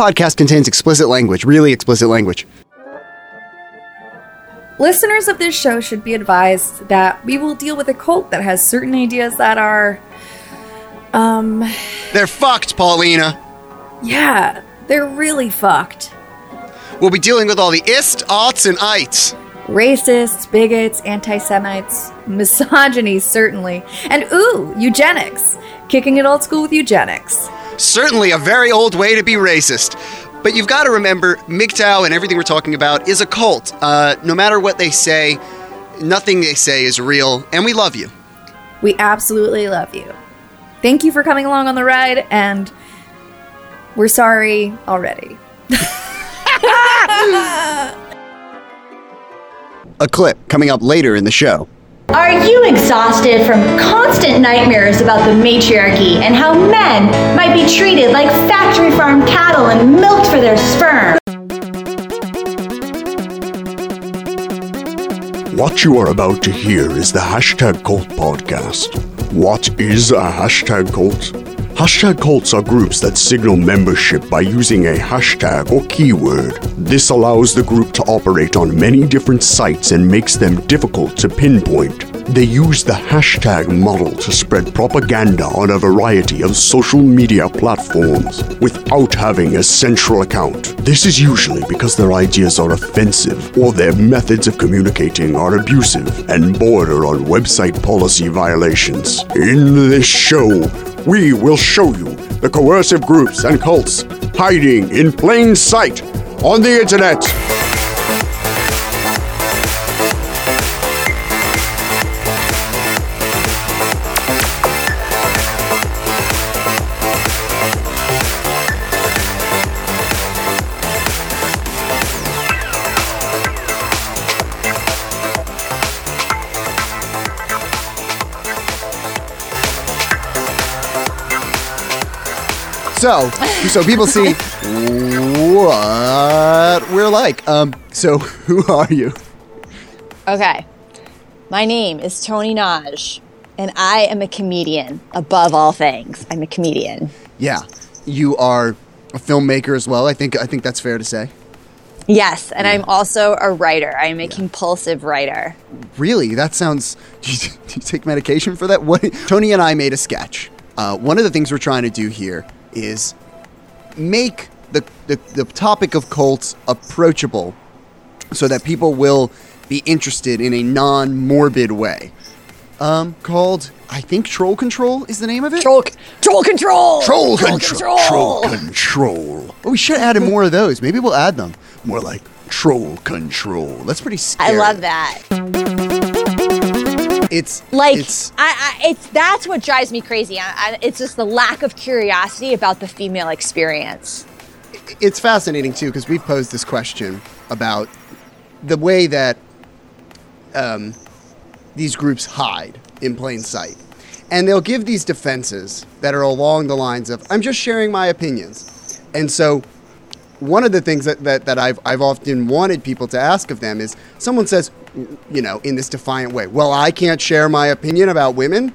Podcast contains explicit language, really explicit language. Listeners of this show should be advised that we will deal with a cult that has certain ideas that are, um, They're fucked, Paulina. yeah, they're really fucked. We'll be dealing with all the ist, aughts, and ites. Racists, bigots, anti Semites, misogyny, certainly, and ooh, eugenics. Kicking it old school with eugenics. Certainly a very old way to be racist. But you've got to remember, MGTOW and everything we're talking about is a cult. Uh, no matter what they say, nothing they say is real, and we love you. We absolutely love you. Thank you for coming along on the ride, and we're sorry already. A clip coming up later in the show. Are you exhausted from constant nightmares about the matriarchy and how men might be treated like factory farm cattle and milked for their sperm? What you are about to hear is the Hashtag Cult podcast. What is a hashtag cult? Hashtag cults are groups that signal membership by using a hashtag or keyword. This allows the group to operate on many different sites and makes them difficult to pinpoint. They use the hashtag model to spread propaganda on a variety of social media platforms without having a central account. This is usually because their ideas are offensive or their methods of communicating are abusive and border on website policy violations. In this show, we will show you the coercive groups and cults hiding in plain sight on the internet. So, so people see what we're like. Um, so who are you? Okay. My name is Toni Nagy, and I am a comedian above all things. I'm a comedian. Yeah, you are a filmmaker as well. I think I think that's fair to say. Yes, and I'm also a writer. I'm a compulsive writer. Really, that sounds. Do you, do you take medication for that? What? Toni and I made a sketch. Uh, one of the things we're trying to do here is make the, the the topic of cults approachable, so that people will be interested in a non-morbid way. Um, called I think Troll Control is the name of it. Troll, troll control. Troll Troll control. Troll control. Oh, we should add in more of those. Maybe we'll add them. More like troll control. That's pretty scary. I love that. It's Like, it's I, I, it's that's what drives me crazy. I, it's just the lack of curiosity about the female experience. it's fascinating too because we've posed this question about the way that um, these groups hide in plain sight, and they'll give these defenses that are along the lines of "I'm just sharing my opinions," and so. One of the things that, that, that I've, I've often wanted people to ask of them is someone says, you know, in this defiant way, well, I can't share my opinion about women.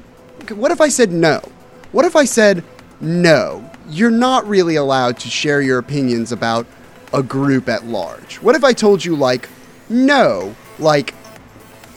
What if I said no? What if I said, no, you're not really allowed to share your opinions about a group at large? What if I told you, like, no, like,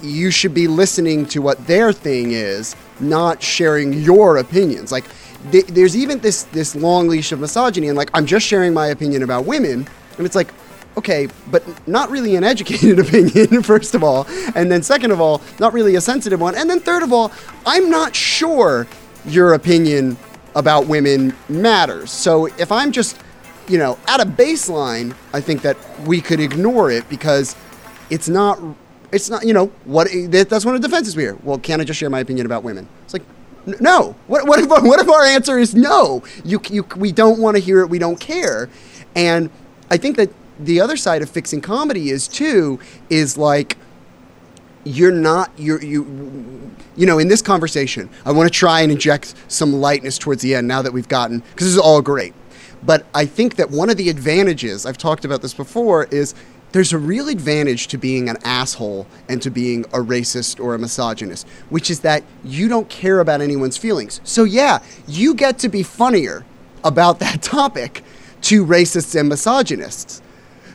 you should be listening to what their thing is, not sharing your opinions? Like, th- there's even this, this long leash of misogyny, and like, I'm just sharing my opinion about women, and it's like, okay, but not really an educated opinion, first of all. And then, second of all, not really a sensitive one. And then, third of all, I'm not sure your opinion about women matters. So if I'm just, you know, at a baseline, I think that we could ignore it because it's not. It's not, you know, what that's one of the defenses we hear. Well, can I just share my opinion about women? It's like, no. What, what, if, our- what if our answer is no? You, you, we don't want to hear it. We don't care. And I think that the other side of fixing comedy is too is like you're not you're you you know in this conversation i want to try and inject some lightness towards the end now that we've gotten because this is all great but i think that one of the advantages i've talked about this before is there's a real advantage to being an asshole and to being a racist or a misogynist which is that you don't care about anyone's feelings so yeah you get to be funnier about that topic to racists and misogynists.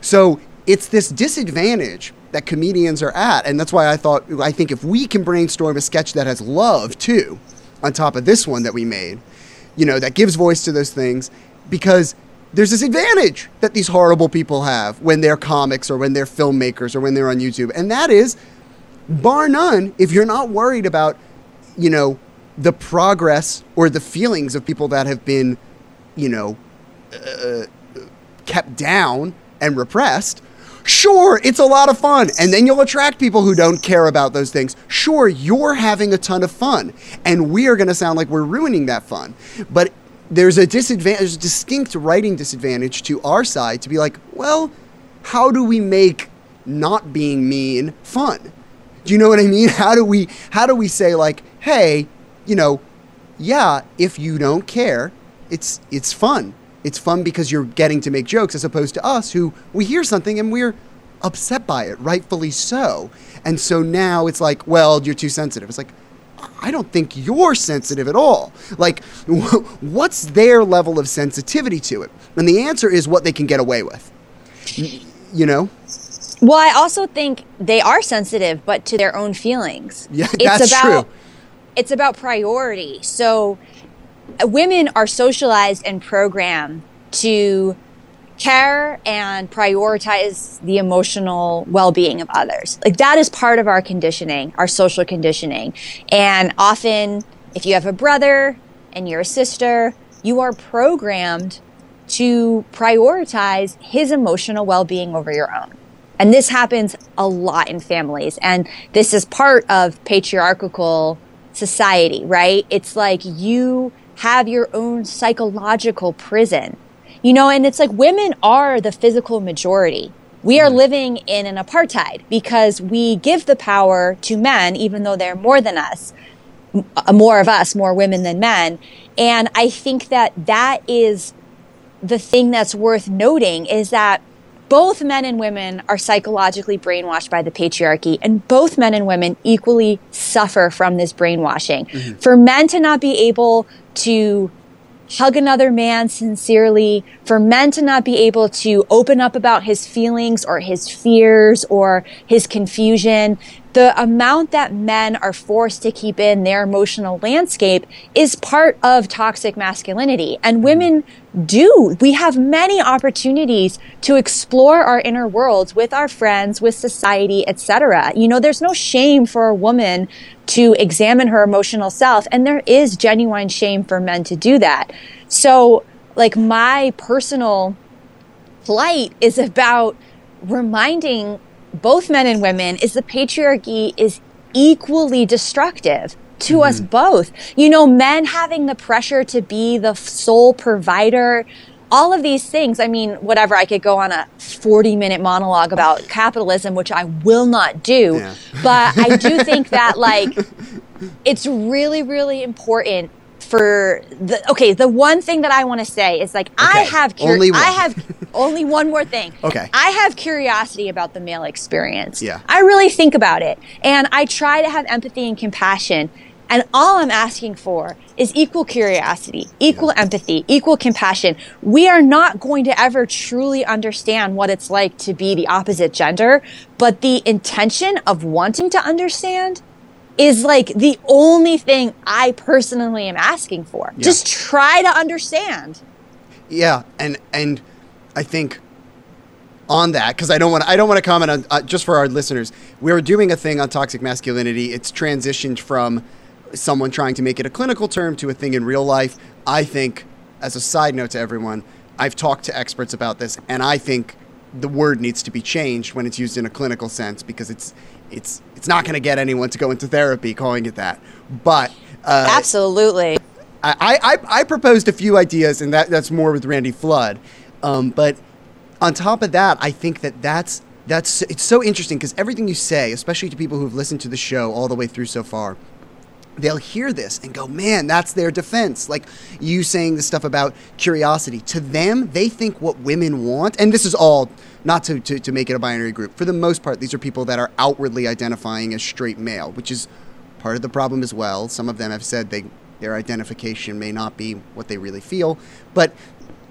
So it's this disadvantage that comedians are at, and that's why I thought I think if we can brainstorm a sketch that has love too, on top of this one that we made, you know, that gives voice to those things, because there's this advantage that these horrible people have when they're comics or when they're filmmakers or when they're on YouTube, and that is, bar none, if you're not worried about, you know, the progress or the feelings of people that have been, you know, uh, kept down and repressed. Sure, it's a lot of fun. And then you'll attract people who don't care about those things. Sure, you're having a ton of fun. And we are going to sound like we're ruining that fun. But there's a disadvantage, there's a distinct writing disadvantage to our side to be like, well, how do we make not being mean fun? Do you know what I mean? How do we how do we say like, hey, you know, yeah, if you don't care, it's it's fun. It's fun because you're getting to make jokes as opposed to us who we hear something and we're upset by it, rightfully so. And so now it's like, well, you're too sensitive. It's like, I don't think you're sensitive at all. Like, what's their level of sensitivity to it? And the answer is what they can get away with. You know? Well, I also think they are sensitive, but to their own feelings. Yeah, that's about, true. It's about priority. So women are socialized and programmed to care and prioritize the emotional well-being of others. Like that is part of our conditioning, our social conditioning. And often if you have a brother and you're a sister, you are programmed to prioritize his emotional well-being over your own. And this happens a lot in families. And this is part of patriarchal society, right? It's like you have your own psychological prison. You know, and it's like women are the physical majority. We are living in an apartheid because we give the power to men, even though they're more than us, more of us, more women than men. And I think that that is the thing that's worth noting is that both men and women are psychologically brainwashed by the patriarchy, and both men and women equally suffer from this brainwashing. Mm-hmm. For men to not be able to hug another man sincerely, for men to not be able to open up about his feelings or his fears or his confusion, the amount that men are forced to keep in their emotional landscape is part of toxic masculinity. And mm-hmm. women do. We have many opportunities to explore our inner worlds with our friends, with society, etc. You know, there's no shame for a woman to examine her emotional self, and there is genuine shame for men to do that. So, like my personal flight is about reminding both men and women is the patriarchy is equally destructive to mm-hmm. us both. You know, men having the pressure to be the sole provider, all of these things. I mean, whatever, I could go on a 40 minute monologue about capitalism, which I will not do. Yeah. But I do think that, like, it's really, really important for the okay the one thing that i want to say is like okay. i have cur- only one. i have only one more thing okay i have curiosity about the male experience yeah i really think about it and i try to have empathy and compassion and all I'm asking for is equal curiosity, equal yeah. empathy, equal compassion. We are not going to ever truly understand what it's like to be the opposite gender, but the intention of wanting to understand is like the only thing I personally am asking for. Yeah. Just try to understand. Yeah, and and I think on that because I don't want I don't want to comment on uh, just for our listeners. We are doing a thing on toxic masculinity. It's transitioned from someone trying to make it a clinical term to a thing in real life. I think, as a side note to everyone, I've talked to experts about this, and I think the word needs to be changed when it's used in a clinical sense because it's it's it's not going to get anyone to go into therapy calling it that. But uh, absolutely, I, I I proposed a few ideas, and that that's more with Randy Flood. Um, but on top of that, I think that that's that's it's so interesting because everything you say, especially to people who've listened to the show all the way through so far, they'll hear this and go, man, that's their defense. Like you saying the stuff about curiosity. To them, they think what women want, and this is all not to, to, to make it a binary group. For the most part, these are people that are outwardly identifying as straight male, which is part of the problem as well. Some of them have said they their identification may not be what they really feel, but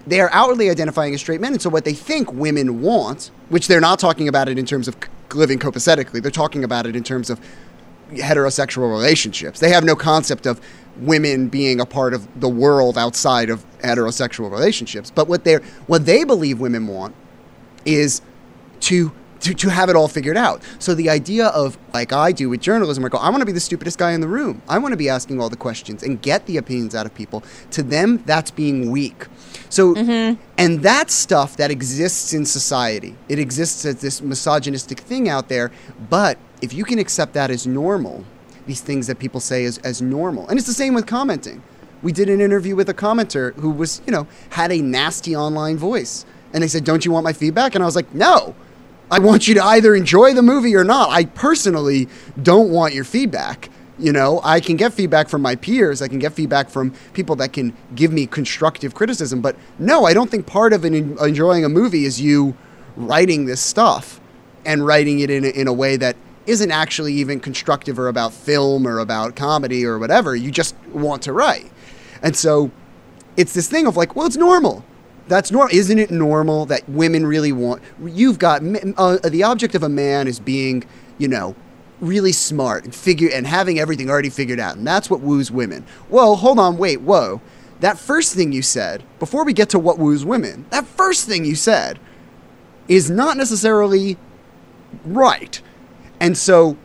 they are outwardly identifying as straight men, and so what they think women want, which they're not talking about it in terms of living copacetically, they're talking about it in terms of heterosexual relationships. They have no concept of women being a part of the world outside of heterosexual relationships. But what they what they believe women want is to to, to have it all figured out. So the idea of like I do with journalism, where I go, I want to be the stupidest guy in the room. I want to be asking all the questions and get the opinions out of people. To them, that's being weak. So mm-hmm. and that's stuff that exists in society. It exists as this misogynistic thing out there. But if you can accept that as normal, these things that people say as, as normal. And it's the same with commenting. We did an interview with a commenter who was, you know, had a nasty online voice. And they said, Don't you want my feedback? And I was like, No. I want you to either enjoy the movie or not. I personally don't want your feedback. You know, I can get feedback from my peers. I can get feedback from people that can give me constructive criticism. But no, I don't think part of en- enjoying a movie is you writing this stuff and writing it in a, in a way that isn't actually even constructive or about film or about comedy or whatever. You just want to write. And so it's this thing of like, well, it's normal. That's normal. Isn't it normal that women really want? You've got uh, the object of a man is being, you know, really smart and figure and having everything already figured out, and that's what woos women. Whoa, hold on, wait, whoa. That first thing you said before we get to what woos women, that first thing you said is not necessarily right. And so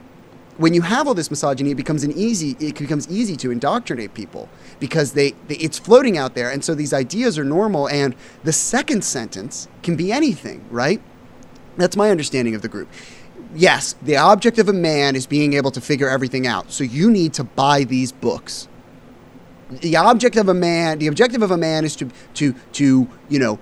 when you have all this misogyny, it becomes an easy it becomes easy to indoctrinate people because they, they it's floating out there and so these ideas are normal and the second sentence can be anything, right? That's my understanding of the group. Yes, the object of a man is being able to figure everything out. So you need to buy these books. The object of a man, the objective of a man is to to to, you know,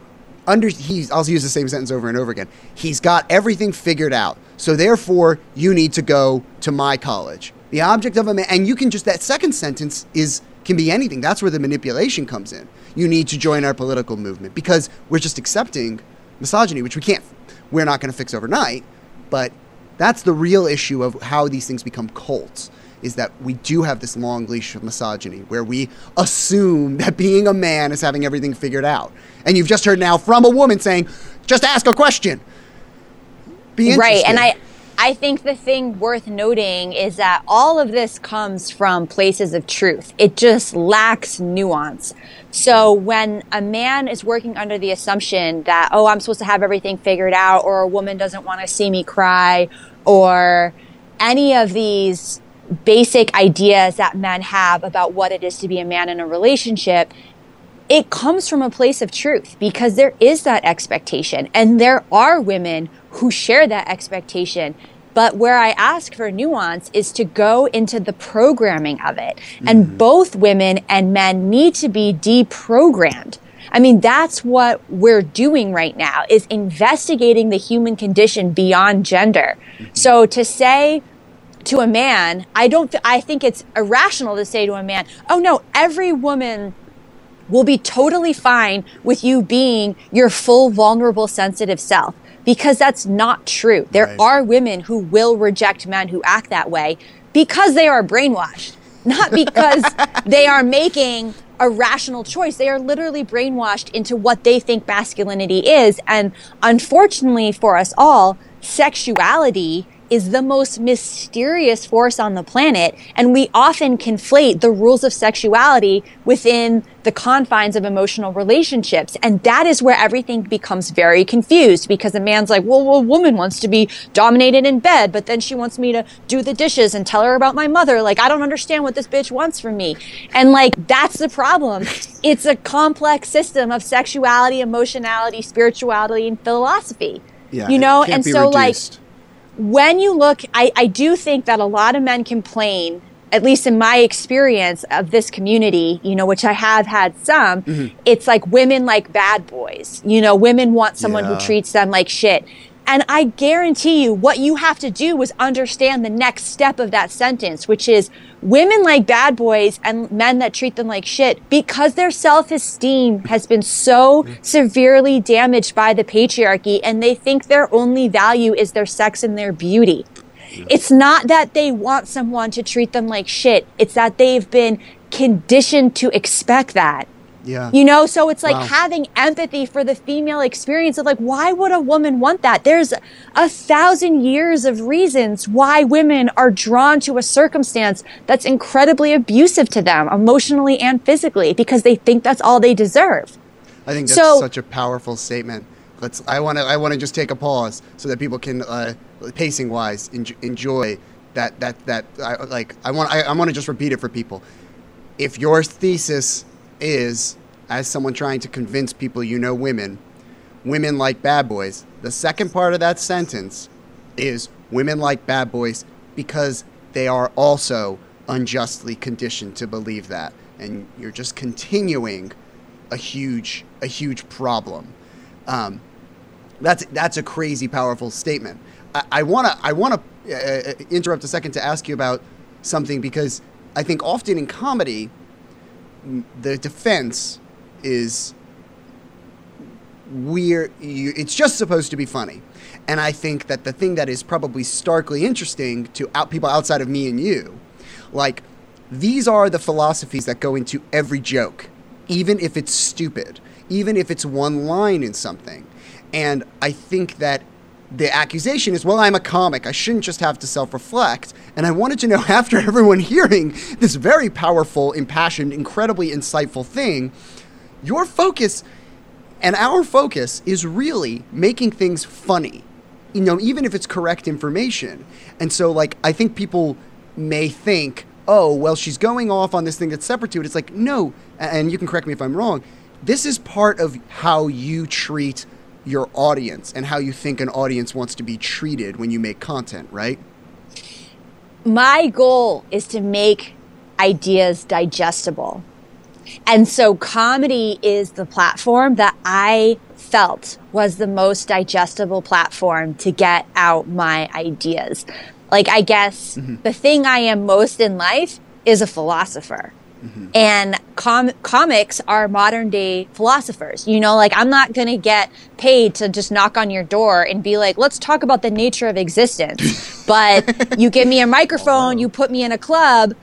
under he's I'll use the same sentence over and over again. He's got everything figured out. So therefore, you need to go to my college. The object of a man and you can just that second sentence is can be anything. That's where the manipulation comes in. You need to join our political movement because we're just accepting misogyny, which we can't we're not going to fix overnight, but that's the real issue of how these things become cults is that we do have this long leash of misogyny where we assume that being a man is having everything figured out. And you've just heard now from a woman saying, just ask a question. Be right and i i think the thing worth noting is that all of this comes from places of truth it just lacks nuance so when a man is working under the assumption that oh i'm supposed to have everything figured out or a woman doesn't want to see me cry or any of these basic ideas that men have about what it is to be a man in a relationship it comes from a place of truth because there is that expectation and there are women who share that expectation but where I ask for nuance is to go into the programming of it. And mm-hmm. both women and men need to be deprogrammed. I mean, that's what we're doing right now is investigating the human condition beyond gender. Mm-hmm. So to say to a man, I don't, th- I think it's irrational to say to a man, oh no, every woman will be totally fine with you being your full, vulnerable, sensitive self. Because that's not true. There Right. are women who will reject men who act that way because they are brainwashed, not because they are making a rational choice. They are literally brainwashed into what they think masculinity is. And unfortunately for us all, sexuality is the most mysterious force on the planet. And we often conflate the rules of sexuality within the confines of emotional relationships. And that is where everything becomes very confused because a man's like, well, a woman wants to be dominated in bed, but then she wants me to do the dishes and tell her about my mother. Like, I don't understand what this bitch wants from me. And like, that's the problem. It's a complex system of sexuality, emotionality, spirituality, and philosophy. Yeah, you know, and so like, reduced. When you look, I, I do think that a lot of men complain, at least in my experience of this community, you know, which I have had some, Mm-hmm. it's like women like bad boys. You know, women want someone Yeah. who treats them like shit. And I guarantee you, what you have to do is understand the next step of that sentence, which is women like bad boys and men that treat them like shit because their self esteem has been so severely damaged by the patriarchy and they think their only value is their sex and their beauty. It's not that they want someone to treat them like shit, it's that they've been conditioned to expect that. Yeah. You know, so it's like Wow. having empathy for the female experience of like, why would a woman want that? There's a thousand years of reasons why women are drawn to a circumstance that's incredibly abusive to them, emotionally and physically, because they think that's all they deserve. I think that's So- such a powerful statement. Let's. I want to. I want to just take a pause so that people can, uh, pacing wise, enj- enjoy that. That. That. I, like. I want. I, I want to just repeat it for people. If your thesis is, as someone trying to convince people you know women, women like bad boys. The second part of that sentence is women like bad boys because they are also unjustly conditioned to believe that, and you're just continuing a huge a huge problem. Um, that's that's a crazy powerful statement. I, I wanna I wanna uh, interrupt a second to ask you about something because I think often in comedy, the defense is we're it's just supposed to be funny. And i think that the thing that is probably starkly interesting to out people outside of me and you like these are the philosophies that go into every joke even if it's stupid even if it's one line in something. And i think that the accusation is well i'm a comic i shouldn't just have to self-reflect and i wanted to know after everyone hearing this very powerful impassioned incredibly insightful thing your focus and our focus is really making things funny, you know, even if it's correct information. And so, like, I think people may think, oh, well, she's going off on this thing that's separate to it. It's like, no, and you can correct me if I'm wrong. This is part of how you treat your audience and how you think an audience wants to be treated when you make content, right? my goal is to make ideas digestible. And so comedy is the platform that I felt was the most digestible platform to get out my ideas. Like, I guess mm-hmm. the thing I am most in life is a philosopher. And com- comics are modern day philosophers. You know, like I'm not going to get paid to just knock on your door and be like, let's talk about the nature of existence. but you give me a oh, microphone, you put me in a club.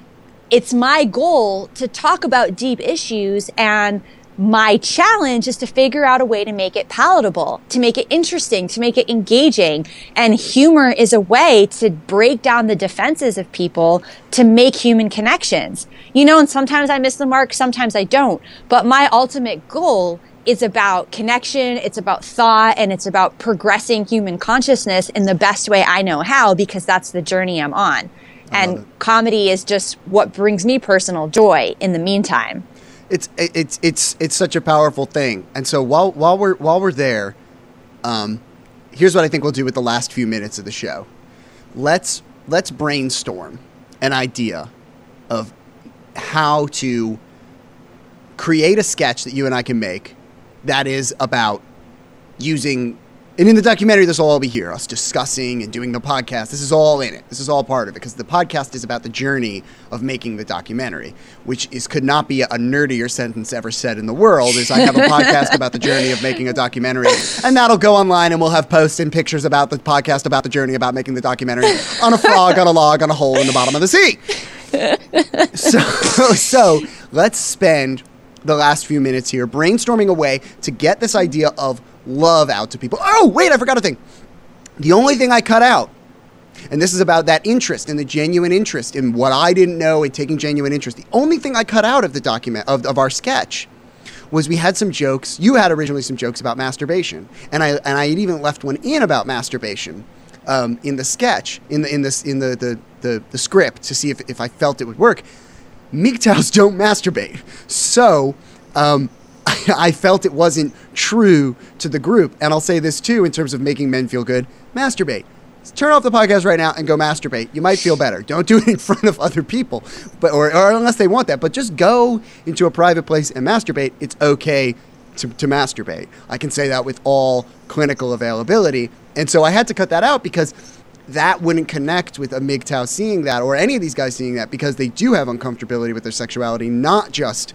It's my goal to talk about deep issues and my challenge is to figure out a way to make it palatable, to make it interesting, to make it engaging. And humor is a way to break down the defenses of people to make human connections. You know, and sometimes I miss the mark, sometimes I don't. But my ultimate goal is about connection, it's about thought, and it's about progressing human consciousness in the best way I know how because that's the journey I'm on. And comedy is just what brings me personal joy in the meantime. It's it's it's it's such a powerful thing. And so while while we're while we're there, um, here's what I think we'll do with the last few minutes of the show. Let's let's brainstorm an idea of how to create a sketch that you and I can make that is about using and in the documentary this will all be here us discussing and doing the podcast. This is all in it. This is all part of it because the podcast is about the journey of making the documentary which is could not be a nerdier sentence ever said in the world is i have a podcast about the journey of making a documentary. And that'll go online and we'll have posts and pictures about the podcast about the journey about making the documentary on a frog on a log on a hole in the bottom of the sea. So, so let's spend the last few minutes here brainstorming a way to get this idea of love out to people. Oh, wait, I forgot a thing. The only thing I cut out, and this is about that interest and the genuine interest in what I didn't know and taking genuine interest. The only thing I cut out of the document of, of our sketch was we had some jokes. You had originally some jokes about masturbation, and I and I had even left one in about masturbation um, in the sketch in the in this in the the, the the script to see if if I felt it would work. MGTOWs don't masturbate, so um, I felt it wasn't true to the group. And I'll say this too, in terms of making men feel good: masturbate. Turn off the podcast right now and go masturbate. You might feel better. Don't do it in front of other people, but or, or unless they want that. But just go into a private place and masturbate. It's okay to, to masturbate. I can say that with all clinical availability. And so I had to cut that out because that wouldn't connect with a MGTOW seeing that or any of these guys seeing that because they do have uncomfortability with their sexuality, not just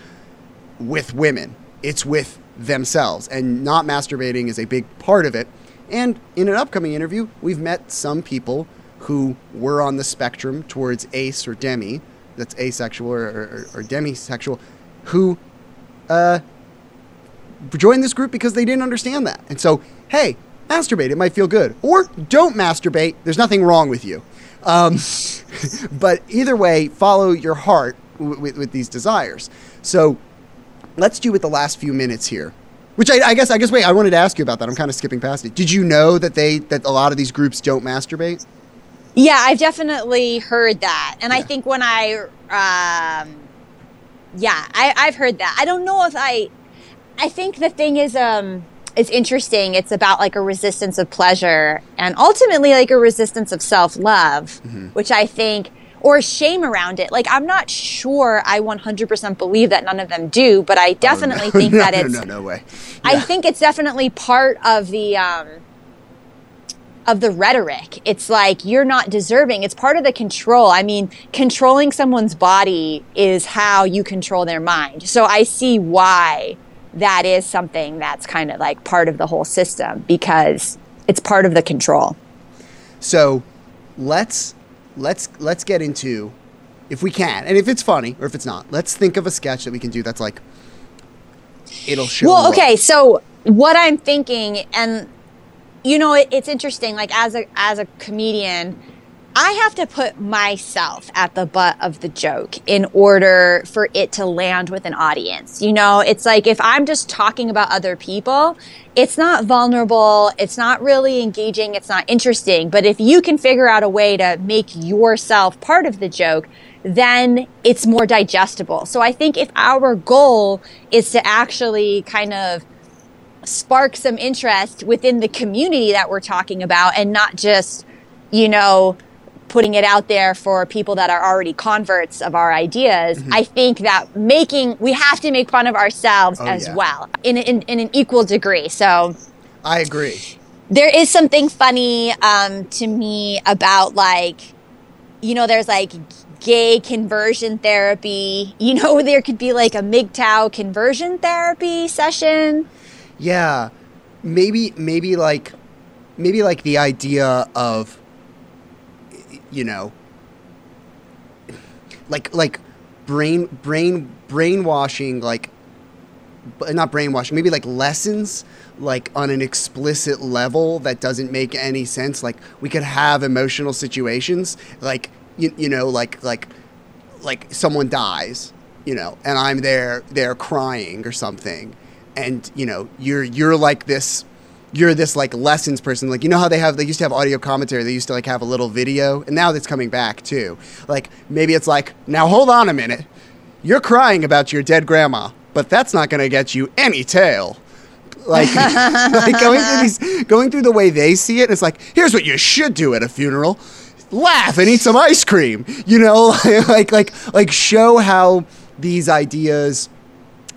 with women, it's with themselves. And not masturbating is a big part of it. And in an upcoming interview, we've met some people who were on the spectrum towards ace or demi, that's asexual or, or, or demisexual, who uh, joined this group because they didn't understand that. And so, hey, masturbate. It might feel good. Or don't masturbate. There's nothing wrong with you. Um, but either way, follow your heart with, with these desires. So let's do with the last few minutes here. Which I, I guess I guess wait I wanted to ask you about that. I'm kind of skipping past it. Did you know that they that a lot of these groups don't masturbate? Yeah, I've definitely heard that, and I think when I, um, yeah, I, I've heard that. I don't know if I, I think the thing is, um, it's interesting. It's about like a resistance of pleasure, and ultimately like a resistance of self love, Mm-hmm. which I think, or shame around it. Like I'm not sure I 100% believe that none of them do, but I definitely think no, that no, it's. no no way. I think it's definitely part of the um, of the rhetoric. It's like you're not deserving. It's part of the control. I mean, controlling someone's body is how you control their mind. So I see why that is something that's kind of like part of the whole system because it's part of the control. So let's let's let's get into if we can, and if it's funny or if it's not, let's think of a sketch that we can do that's like it'll show. Well, okay. So what I'm thinking, and you know, it, it's interesting. Like as a as a comedian, I have to put myself at the butt of the joke in order for it to land with an audience. You know, it's like if I'm just talking about other people, it's not vulnerable, it's not really engaging, it's not interesting. But if you can figure out a way to make yourself part of the joke, then it's more digestible. So I think if our goal is to actually kind of spark some interest within the community that we're talking about and not just, you know, putting it out there for people that are already converts of our ideas. Mm-hmm. I think that making, we have to make fun of ourselves Oh, as yeah. well in, in, in an equal degree. So, I agree. there is something funny um, to me about like you know there's like gay conversion therapy you know there could be like a MGTOW conversion therapy session Yeah, maybe maybe like maybe like the idea of you know like like brain brain brainwashing like not brainwashing maybe like lessons like on an explicit level that doesn't make any sense. Like we could have emotional situations like you, you know like like like someone dies, you know, and I'm there there crying or something, and you know you're you're like this you're this like lessons person. Like you know how they have they used to have audio commentary they used to like have a little video and now that's coming back too. Like maybe it's like now hold on a minute. You're crying about your dead grandma but that's not going to get you any tail. Like, like going through these going through the way they see it it's like here's what you should do at a funeral. Laugh and eat some ice cream you know? Like like like show how these ideas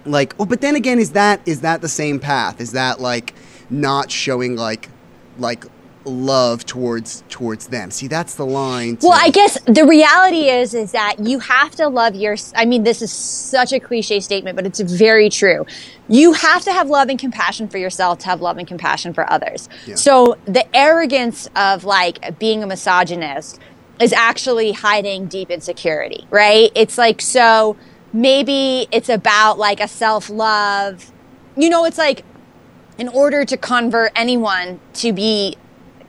like oh but then again is that is that the same path? Is that like not showing like like love towards towards them see that's the line to- Well, I guess the reality is is that you have to love your I mean this is such a cliche statement, but it's very true. You have to have love and compassion for yourself to have love and compassion for others. Yeah. So the arrogance of like being a misogynist is actually hiding deep insecurity, right? It's like so maybe it's about like a self-love. You know, it's like in order to convert anyone to be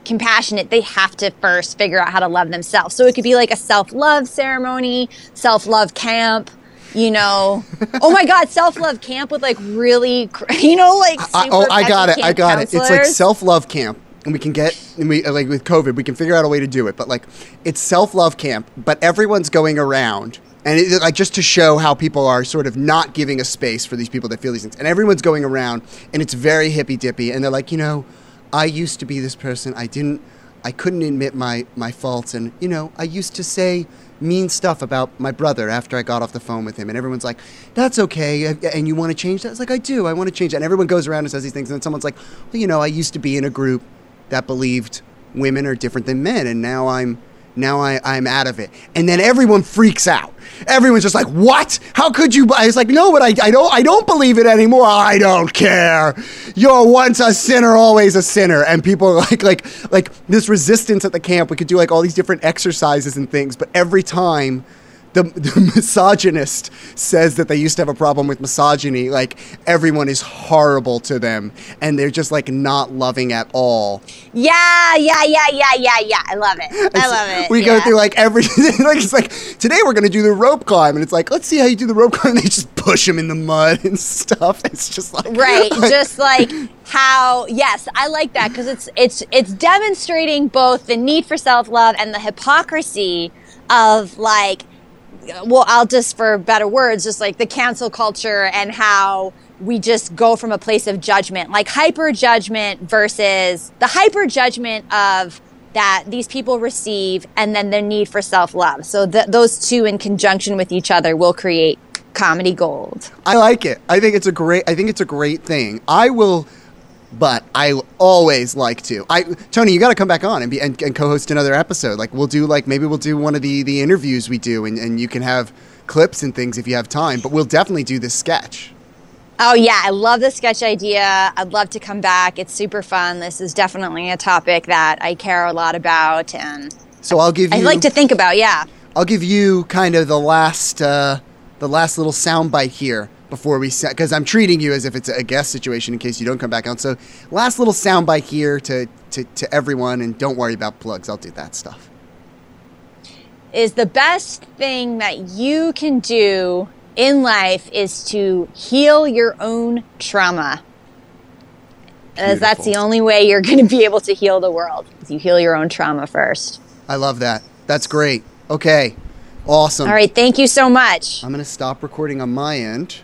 compassionate, they have to first figure out how to love themselves. So it could be like a self love ceremony, self love camp. You know, oh my God, self love camp with like really, cr- you know, like I, oh, I got it. I got it. It's like self love camp, and we can get and we like with COVID, we can figure out a way to do it. But like, it's self love camp, but everyone's going around, and it, like just to show how people are sort of not giving a space for these people that feel these things, and everyone's going around, and it's very hippy dippy, and they're like, you know, I used to be this person. I didn't. I couldn't admit my my faults, and you know, I used to say mean stuff about my brother after I got off the phone with him, and everyone's like, "That's okay," and- you want to change that? It's like I do. I want to change that, and everyone goes around and says these things, and then someone's like, "Well, you know, I used to be in a group that believed women are different than men, and now I'm." Now I, I'm out of it. And then everyone freaks out. Everyone's just like, what? How could you? I was like, no, but I, I don't I don't believe it anymore. I don't care. You're once a sinner, always a sinner. And people are like like like this resistance at the camp. We could do like all these different exercises and things, but every time the, the misogynist says that they used to have a problem with misogyny, like everyone is horrible to them and they're just like not loving at all. Yeah, yeah, yeah, yeah, yeah, yeah. I love it. I love it. We go through like everything. like it's like today we're gonna do the rope climb, and it's like let's see how you do the rope climb. And they just push them in the mud and stuff. It's just like right, just like how. Yes, I like that because it's it's it's demonstrating both the need for self love and the hypocrisy of like. Well, I'll just for better words, just like the cancel culture and how we just go from a place of judgment, like hyper judgment versus the hyper judgment of that these people receive and then their need for self love. So th- those two in conjunction with each other will create comedy gold. I like it. I think it's a great. I think it's a great thing. I will, but I always like to. I Toni, you got to come back on and be and, and co-host another episode. Like we'll do like maybe we'll do one of the the interviews we do, and and you can have clips and things if you have time. But we'll definitely do this sketch. Oh yeah, I love the sketch idea. I'd love to come back. It's super fun. This is definitely a topic that I care a lot about, and So I'll give you. I like to think about. Yeah. I'll give you kind of the last uh, the last little soundbite here before we set because I'm treating you as if it's a guest situation in case you don't come back on. So last little soundbite here to, to to everyone, and don't worry about plugs. I'll do that stuff. Is the best thing that you can do in life is to heal your own trauma. As that's the only way you're going to be able to heal the world. Is you heal your own trauma first. I love that. That's great. Okay, awesome. All right, thank you so much. I'm gonna stop recording on my end.